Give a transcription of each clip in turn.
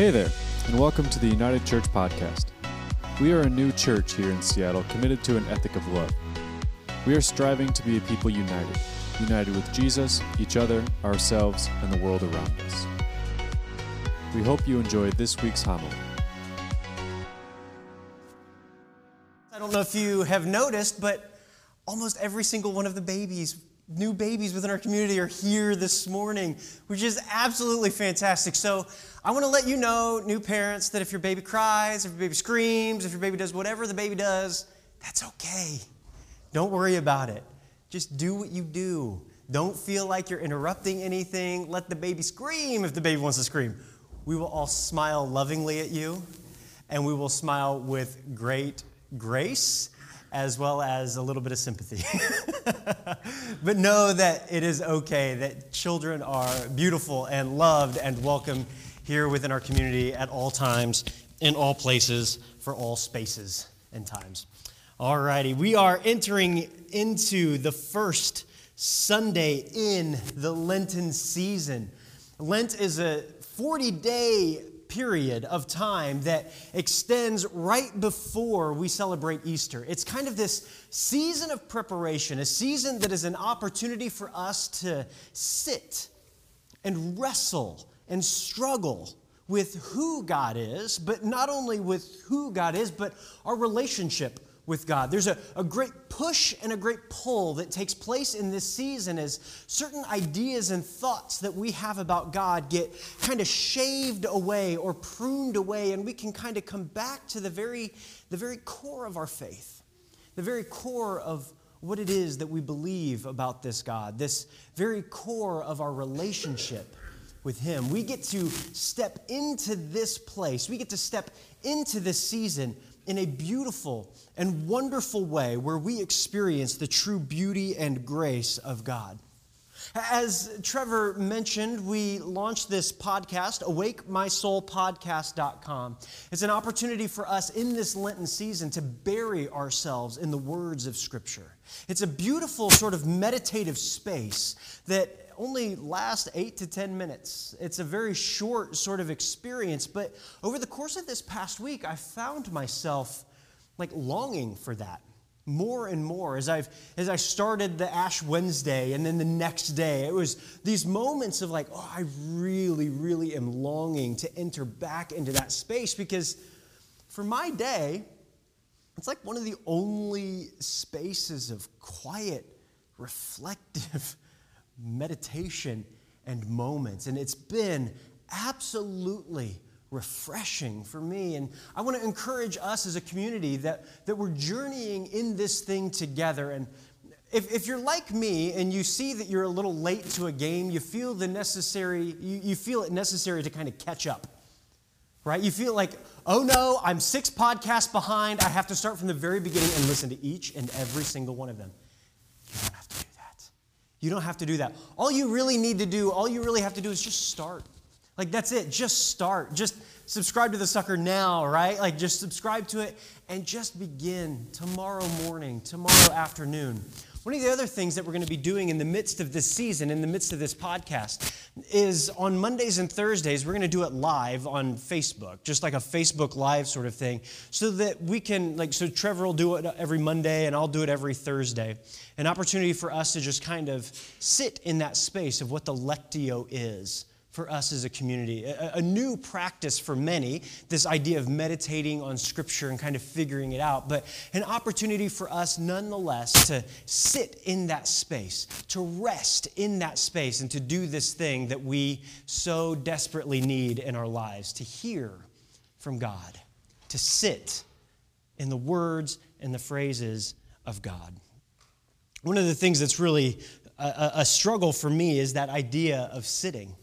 Hey there, and welcome to the United Church Podcast. We are a new church here in Seattle committed to an ethic of love. We are striving to be a people united, united with Jesus, each other, ourselves, and the world around us. We hope you enjoyed this week's homily. I don't know if you have noticed, but almost every single one of the babies, new babies within our community, are here this morning, which is absolutely fantastic. So I want to let you know, new parents, that if your baby cries, if your baby screams, if your baby does whatever the baby does, that's okay. Don't worry about it. Just do what you do. Don't feel like you're interrupting anything. Let the baby scream if the baby wants to scream. We will all smile lovingly at you, and we will smile with great grace as well as a little bit of sympathy. but know that it is okay, that children are beautiful and loved and welcome here within our community at all times, in all places, for all spaces and times. Alrighty, we are entering into the first Sunday in the Lenten season. Lent is a 40 day period of time that extends right before we celebrate Easter. It's kind of this season of preparation, a season that is an opportunity for us to sit and wrestle and struggle with who God is, but not only with who God is, but our relationship with God. There's a, a great push and a great pull that takes place in this season as certain ideas and thoughts that we have about God get kind of shaved away or pruned away, and we can kind of come back to the very, the very core of our faith, the very core of what it is that we believe about this God, this very core of our relationship with Him. We get to step into this place, we get to step into this season in a beautiful and wonderful way where we experience the true beauty and grace of God. As Trevor mentioned, we launched this podcast, awakemysoulpodcast.com. It's an opportunity for us in this Lenten season to bury ourselves in the words of Scripture. It's a beautiful sort of meditative space that only last eight to 10 minutes. It's a very short sort of experience, but over the course of this past week, I found myself like longing for that more and more as I've as I started the Ash Wednesday and then the next day. It was these moments of like, oh, I really, really am longing to enter back into that space because for my day, it's like one of the only spaces of quiet, reflective meditation and moments. And it's been absolutely refreshing for me. And I want to encourage us as a community that, that we're journeying in this thing together. And if, if you're like me and you see that you're a little late to a game, you feel the necessary, you, you feel it necessary to kind of catch up. Right? You feel like, oh no, I'm six podcasts behind. I have to start from the very beginning and listen to each and every single one of them. You don't have to do that. You don't have to do that. All you really need to do, all you really have to do is just start. Like, that's it. Just start. Just subscribe to the sucker now, right? Like, just subscribe to it and just begin tomorrow morning, tomorrow afternoon. One of the other things that we're going to be doing in the midst of this season, in the midst of this podcast, is on Mondays and Thursdays, we're going to do it live on Facebook, just like a Facebook Live sort of thing, so that we can, like, so Trevor will do it every Monday and I'll do it every Thursday. An opportunity for us to just kind of sit in that space of what the Lectio is for us as a community. A, a, new practice for many, this idea of meditating on Scripture and kind of figuring it out, but an opportunity for us nonetheless to sit in that space, to rest in that space, and to do this thing that we so desperately need in our lives to hear from God, to sit in the words and the phrases of God. One of the things that's really a, a struggle for me is that idea of sitting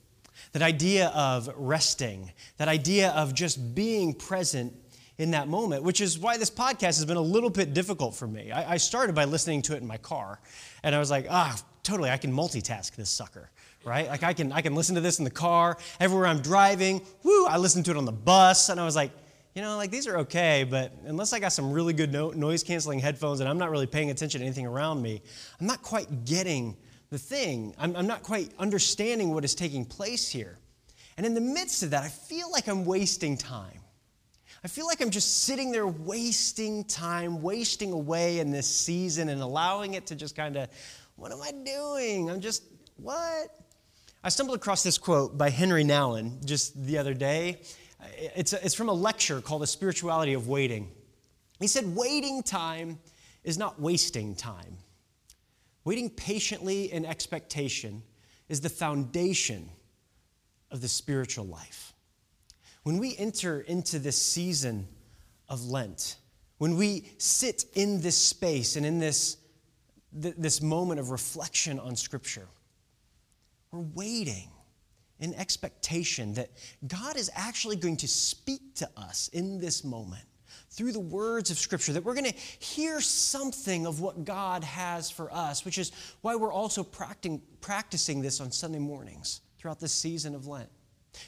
that idea of resting, that idea of just being present in that moment, which is why this podcast has been a little bit difficult for me. I, I started by listening to it in my car, and I was like, ah, totally, I can multitask this sucker right? Like I can I can listen to this in the car, everywhere I'm driving. Woo! I listen to it on the bus, and I was like, you know, like these are okay, but unless I got some really good no- noise canceling headphones and I'm not really paying attention to anything around me, I'm not quite getting the thing. I'm, I'm not quite understanding what is taking place here. And in the midst of that, I feel like I'm wasting time. I feel like I'm just sitting there wasting time, wasting away in this season and allowing it to just kind of, what am I doing? I'm just, what? I stumbled across this quote by Henry Nouwen just the other day. It's, it's from a lecture called The Spirituality of Waiting. He said, Waiting time is not wasting time. Waiting patiently in expectation is the foundation of the spiritual life. When we enter into this season of Lent, when we sit in this space and in this, this moment of reflection on Scripture, we're waiting in expectation that God is actually going to speak to us in this moment through the words of Scripture, that we're going to hear something of what God has for us, which is why we're also practicing this on Sunday mornings throughout this season of Lent.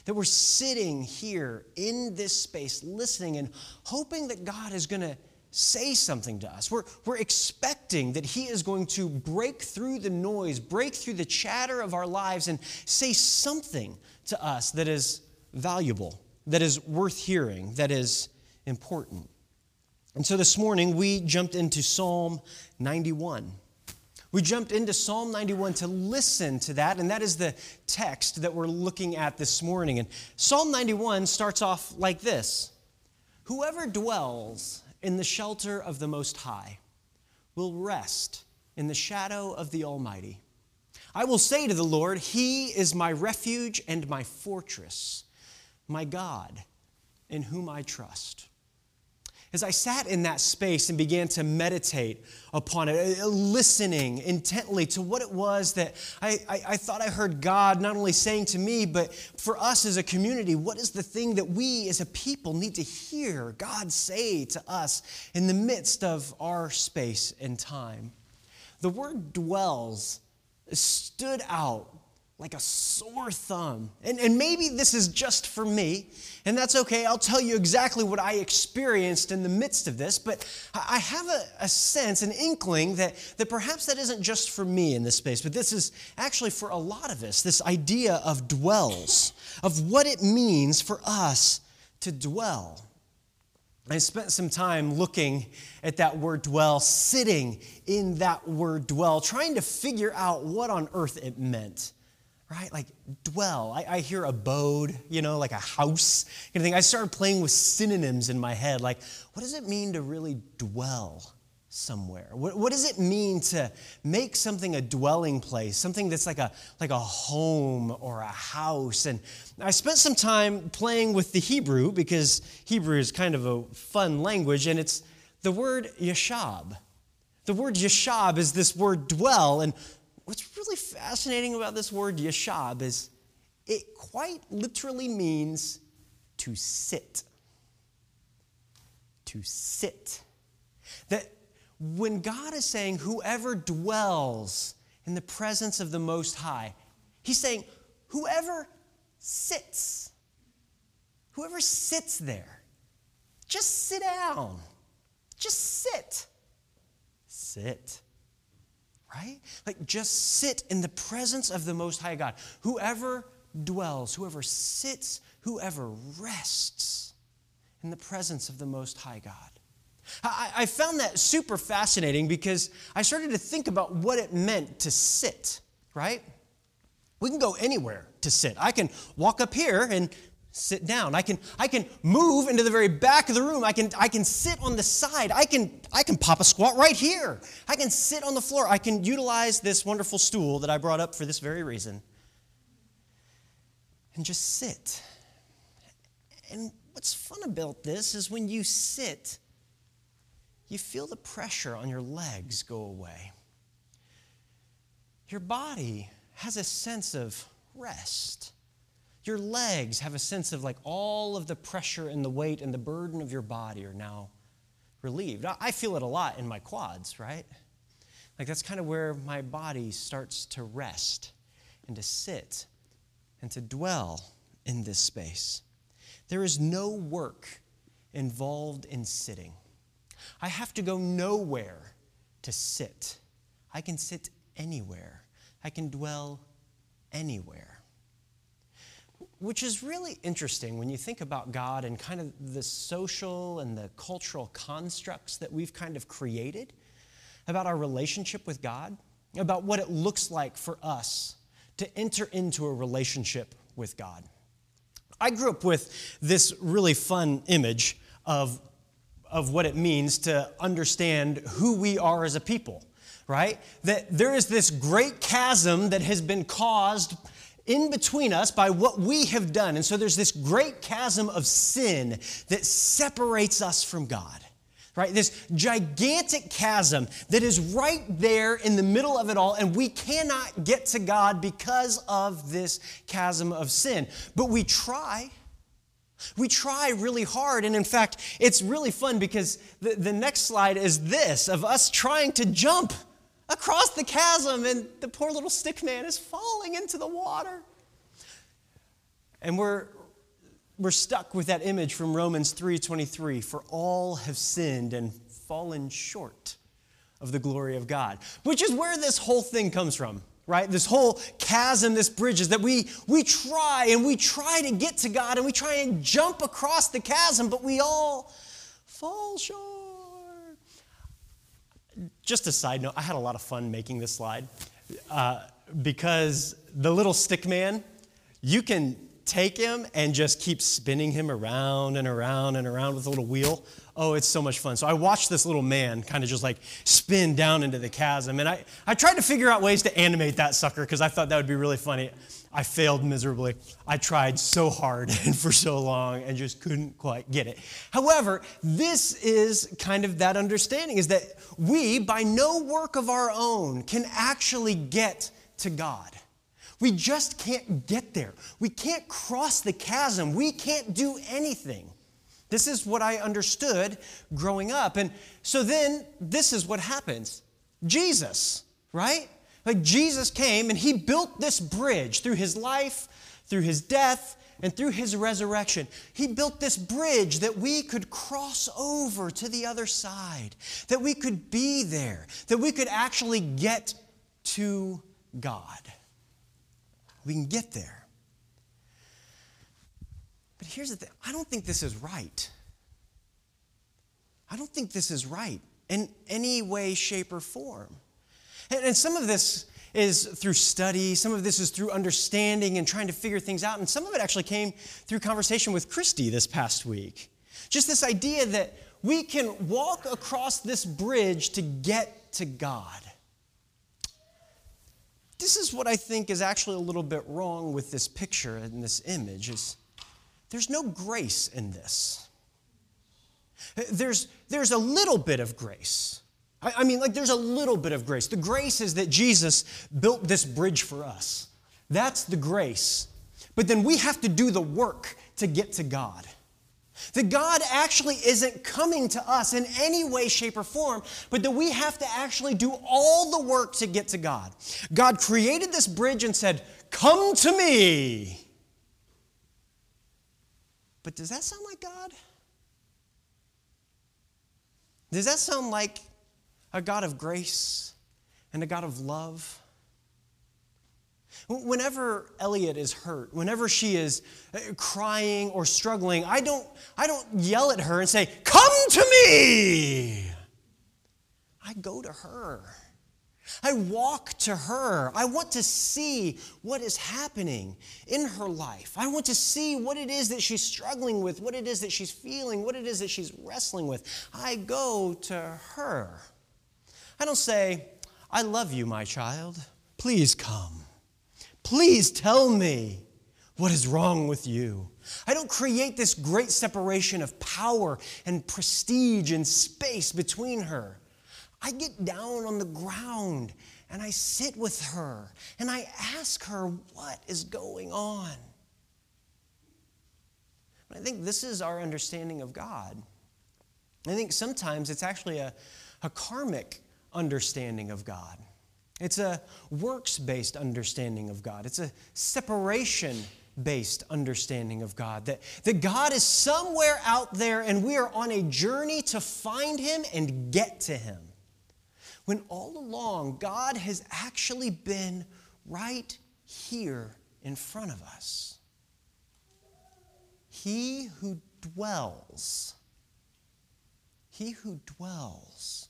That we're sitting here in this space, listening and hoping that God is going to say something to us. We're, we're expecting that He is going to break through the noise, break through the chatter of our lives, and say something to us that is valuable, that is worth hearing, that is important. And so this morning we jumped into Psalm 91. We jumped into Psalm 91 to listen to that, and that is the text that we're looking at this morning. And Psalm 91 starts off like this Whoever dwells in the shelter of the Most High will rest in the shadow of the Almighty. I will say to the Lord, He is my refuge and my fortress, my God, in whom I trust. As I sat in that space and began to meditate upon it, uh, listening intently to what it was that I, I, I, thought I heard God not only saying to me, but for us as a community, what is the thing that we as a people need to hear God say to us in the midst of our space and time? The word dwells stood out like a sore thumb. And, and maybe this is just for me, and that's okay. I'll tell you exactly what I experienced in the midst of this, but I have a, a sense, an inkling that, that perhaps that isn't just for me in this space, but this is actually for a lot of us this idea of dwells, of what it means for us to dwell. I spent some time looking at that word dwell, sitting in that word dwell, trying to figure out what on earth it meant right? Like dwell. I, I, hear abode, you know, like a house kind of thing. I started playing with synonyms in my head. Like, what does it mean to really dwell somewhere? What, what does it mean to make something a dwelling place, something that's like a, like a home or a house? And I spent some time playing with the Hebrew because Hebrew is kind of a fun language, and it's the word yashab. The word yashab is this word dwell, and what's really fascinating about this word yashab is it quite literally means to sit. To sit. That when God is saying, whoever dwells in the presence of the Most High, He's saying, whoever sits, whoever sits there, just sit down. Just sit. Sit right? Like just sit in the presence of the Most High God. Whoever dwells, whoever sits, whoever rests in the presence of the Most High God. I, I found that super fascinating because I started to think about what it meant to sit, right? We can go anywhere to sit. I can walk up here and sit down. I can, I can move into the very back of the room. I can, I can sit on the side. I can, I can pop a squat right here. I can sit on the floor. I can utilize this wonderful stool that I brought up for this very reason and just sit. And what's fun about this is when you sit, you feel the pressure on your legs go away. Your body has a sense of rest your legs have a sense of like all of the pressure and the weight and the burden of your body are now relieved. I feel it a lot in my quads, right? Like that's kind of where my body starts to rest and to sit and to dwell in this space. There is no work involved in sitting. I have to go nowhere to sit. I can sit anywhere. I can dwell anywhere which is really interesting when you think about God and kind of the social and the cultural constructs that we've kind of created about our relationship with God, about what it looks like for us to enter into a relationship with God. I grew up with this really fun image of, of what it means to understand who we are as a people, right? That there is this great chasm that has been caused in between us by what we have done. And so there's this great chasm of sin that separates us from God. Right? This gigantic chasm that is right there in the middle of it all, and we cannot get to God because of this chasm of sin. But we try. We try really hard, and in fact, it's really fun because the, the next slide is this of us trying to jump across the chasm, and the poor little stick man is falling into the water. And we're, we're stuck with that image from Romans 3:23, for all have sinned and fallen short of the glory of God, which is where this whole thing comes from. Right? This whole chasm, this bridge is that we, we try and we try to get to God and we try and jump across the chasm, but we all fall short just a side note, I had a lot of fun making this slide uh, because the little stick man, you can take him and just keep spinning him around and around and around with a little wheel. Oh, it's so much fun. So I watched this little man kind of just like spin down into the chasm. And I, I tried to figure out ways to animate that sucker because I thought that would be really funny. I failed miserably. I tried so hard and for so long and just couldn't quite get it. However, this is kind of that understanding is that we, by no work of our own, can actually get to God. We just can't get there. We can't cross the chasm. We can't do anything. This is what I understood growing up. And so then this is what happens Jesus, right? Like Jesus came and he built this bridge through his life, through his death, and through his resurrection. He built this bridge that we could cross over to the other side, that we could be there, that we could actually get to God. We can get there. But here's the thing I don't think this is right. I don't think this is right in any way, shape, or form. And, some of this is through study, some of this is through understanding and trying to figure things out, and some of it actually came through conversation with Christy this past week. Just this idea that we can walk across this bridge to get to God. This is what I think is actually a little bit wrong with this picture and this image is there's no grace in this. There's, there's a little bit of grace. I, I mean, like, there's a little bit of grace. The grace is that Jesus built this bridge for us. That's the grace. But then we have to do the work to get to God. That God actually isn't coming to us in any way, shape, or form, but that we have to actually do all the work to get to God. God created this bridge and said, Come to me. But does that sound like God? Does that sound like a God of grace and a God of love? Whenever Elliot is hurt, whenever she is uh, crying or struggling, I don't, I don't yell at her and say, Come to me! I go to her. I walk to her. I want to see what is happening in her life. I want to see what it is that she's struggling with, what it is that she's feeling, what it is that she's wrestling with. I go to her. I don't say, I love you, my child. Please come. Please tell me what is wrong with you. I don't create this great separation of power and prestige and space between her. I get down on the ground and I sit with her and I ask her what is going on. I think this is our understanding of God. I think sometimes it's actually a, a karmic understanding of God. It's a works based understanding of God. It's a separation based understanding of God. That, that God is somewhere out there and we are on a journey to find Him and get to Him when all along God has actually been right here in front of us. he who dwells, he who dwells,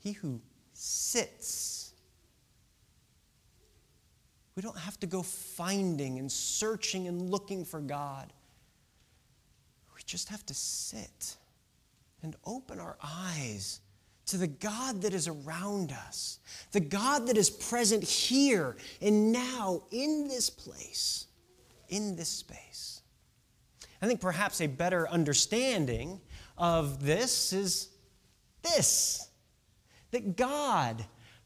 he who sits. We don't have to go finding and searching and looking for God. We just have to sit and open our eyes to the God that is around us, the God that is present here and now in this place, in this space. I think perhaps a better understanding of this is this that God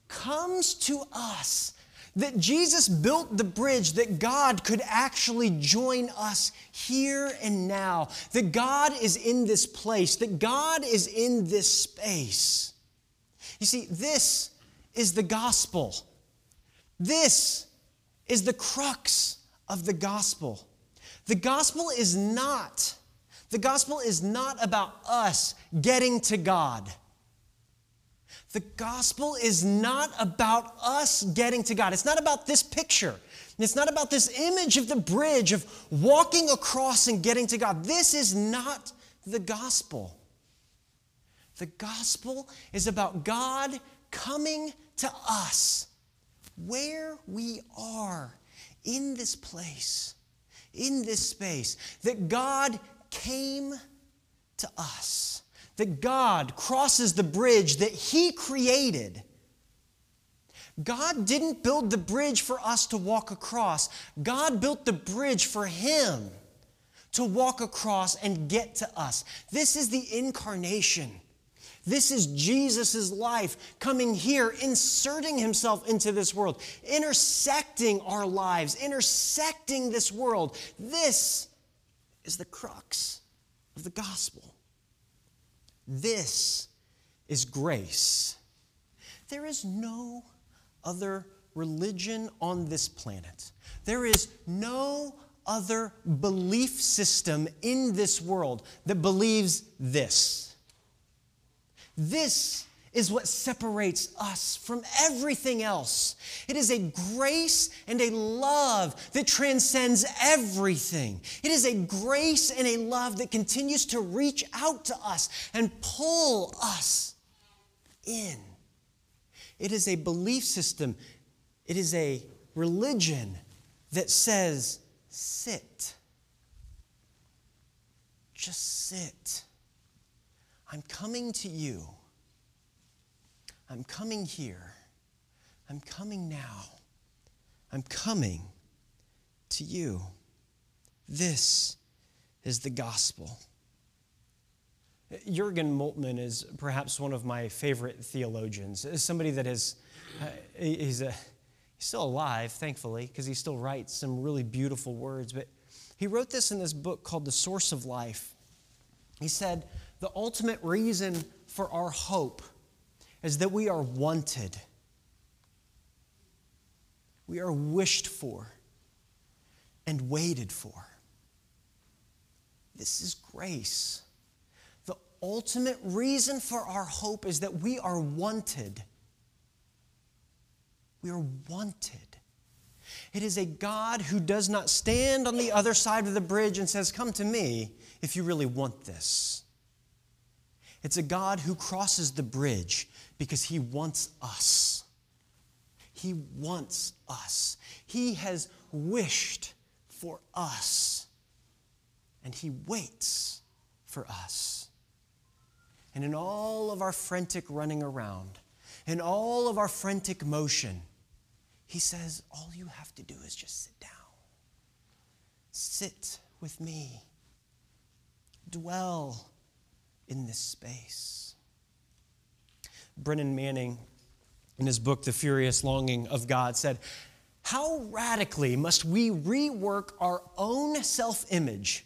comes to us, that Jesus built the bridge, that God could actually join us here and now, that God is in this place, that God is in this space. You see, this is the gospel. This is the crux of the gospel. The gospel is not the gospel is not about us getting to God. The gospel is not about us getting to God. It's not about this picture. It's not about this image of the bridge of walking across and getting to God. This is not the gospel. The gospel is about God coming to us where we are in this place, in this space, that God came to us, that God crosses the bridge that He created. God didn't build the bridge for us to walk across, God built the bridge for Him to walk across and get to us. This is the incarnation. This is Jesus' life coming here, inserting himself into this world, intersecting our lives, intersecting this world. This is the crux of the gospel. This is grace. There is no other religion on this planet. There is no other belief system in this world that believes this. This is what separates us from everything else. It is a grace and a love that transcends everything. It is a grace and a love that continues to reach out to us and pull us in. It is a belief system, it is a religion that says, sit. Just sit. I'm coming to you. I'm coming here. I'm coming now. I'm coming to you. This is the gospel. Jurgen Moltmann is perhaps one of my favorite theologians. Somebody that is, uh, he's, a, he's still alive, thankfully, because he still writes some really beautiful words. But he wrote this in this book called The Source of Life. He said, the ultimate reason for our hope is that we are wanted, we are wished for, and waited for. This is grace. The ultimate reason for our hope is that we are wanted. We are wanted. It is a God who does not stand on the other side of the bridge and says, Come to me if you really want this. It's a God who crosses the bridge because he wants us. He wants us. He has wished for us. And he waits for us. And in all of our frantic running around, in all of our frantic motion, he says, All you have to do is just sit down. Sit with me. Dwell in this space. Brennan Manning, in his book, The Furious Longing of God, said, How radically must we rework our own self image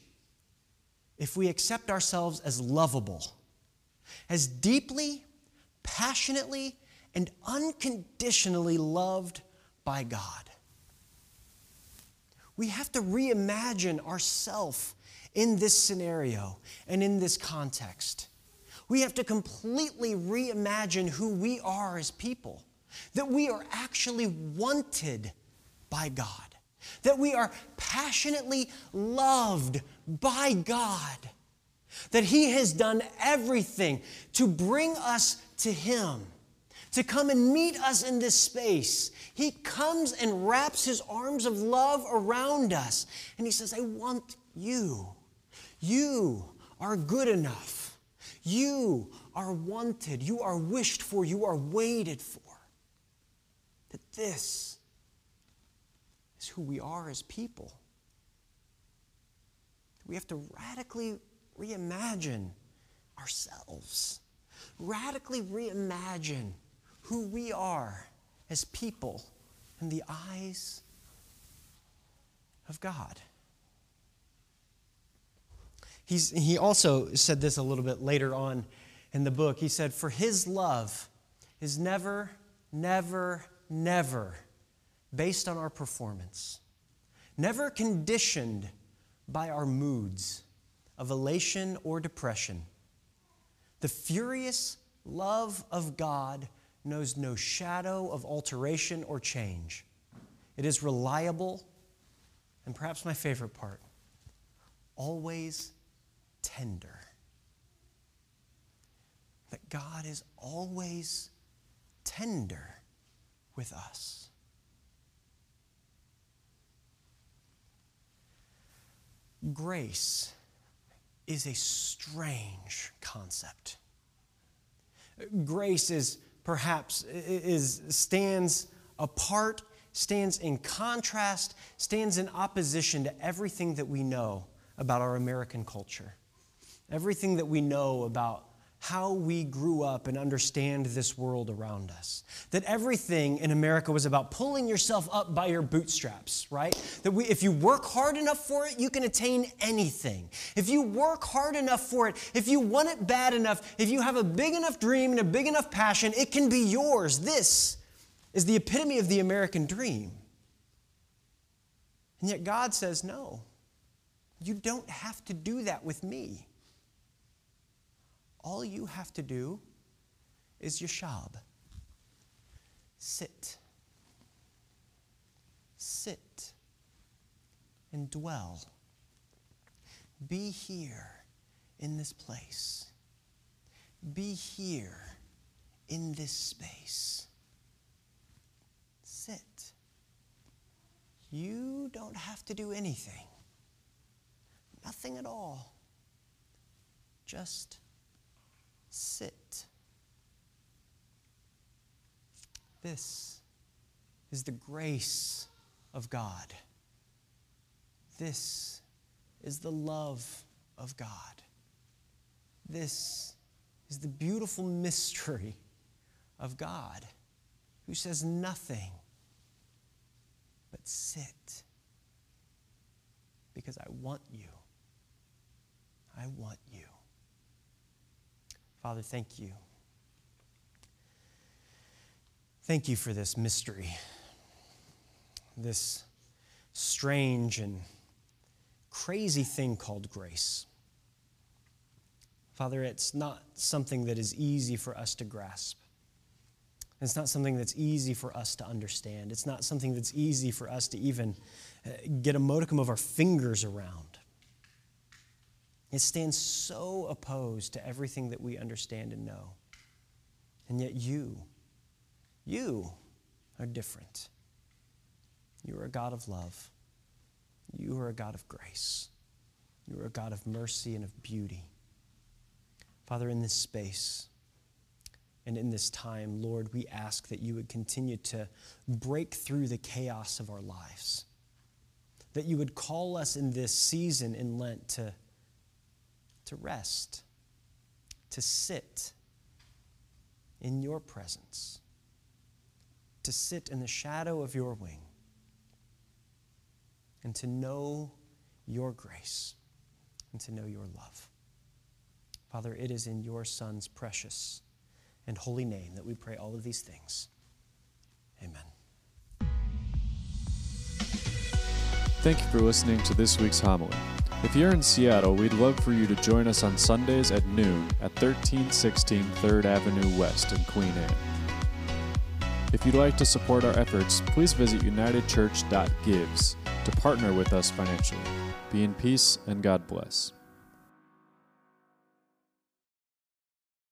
if we accept ourselves as lovable, as deeply, passionately, and unconditionally loved by God? We have to reimagine ourselves in this scenario and in this context. We have to completely reimagine who we are as people, that we are actually wanted by God. that we are passionately loved by God, that He has done everything to bring us to Him, to come and meet us in this space. He comes and wraps His arms of love around us, and He says, I want you. You are good enough. You are wanted. You are wished for. You are waited for. That this is who we are as people. We have to radically reimagine ourselves, radically reimagine who we are as people in the eyes of God. He's, he also said this a little bit later on in the book. He said, For his love is never, never, never based on our performance, never conditioned by our moods of elation or depression. The furious love of God knows no shadow of alteration or change. It is reliable, and perhaps my favorite part, always tender. That God is always tender with us. Grace is a strange concept. Grace is perhaps is stands apart, stands in contrast, stands in opposition to everything that we know about our American culture. Everything that we know about how we grew up and understand this world around us. That everything in America was about pulling yourself up by your bootstraps, right? That we, if you work hard enough for it, you can attain anything. If you work hard enough for it, if you want it bad enough, if you have a big enough dream and a big enough passion, it can be yours. This is the epitome of the American dream. And yet God says, no, you don't have to do that with me. All you have to do is yashab. Sit. Sit and dwell. Be here in this place. Be here in this space. Sit. You don't have to do anything, nothing at all. Just sit. This is the grace of God. This is the love of God. This is the beautiful mystery of God who says nothing but sit because I want you. I want you. Father, thank you. Thank you for this mystery, this strange and crazy thing called grace. Father, it's not something that is easy for us to grasp. It's not something that's easy for us to understand. It's not something that's easy for us to even uh, get a modicum of our fingers around. It stands so opposed to everything that we understand and know. And yet, you, you are different. You are a God of love. You are a God of grace. You are a God of mercy and of beauty. Father, in this space and in this time, Lord, we ask that you would continue to break through the chaos of our lives, that you would call us in this season in Lent to to rest, to sit in your presence, to sit in the shadow of your wing, and to know your grace and to know your love. Father, it is in your Son's precious and holy name that we pray all of these things. Amen. Thank you for listening to this week's homily. If you're in Seattle, we'd love for you to join us on Sundays at noon at 1316 3rd Avenue West in Queen Anne. If you'd like to support our efforts, please visit unitedchurch.gives to partner with us financially. Be in peace and God bless.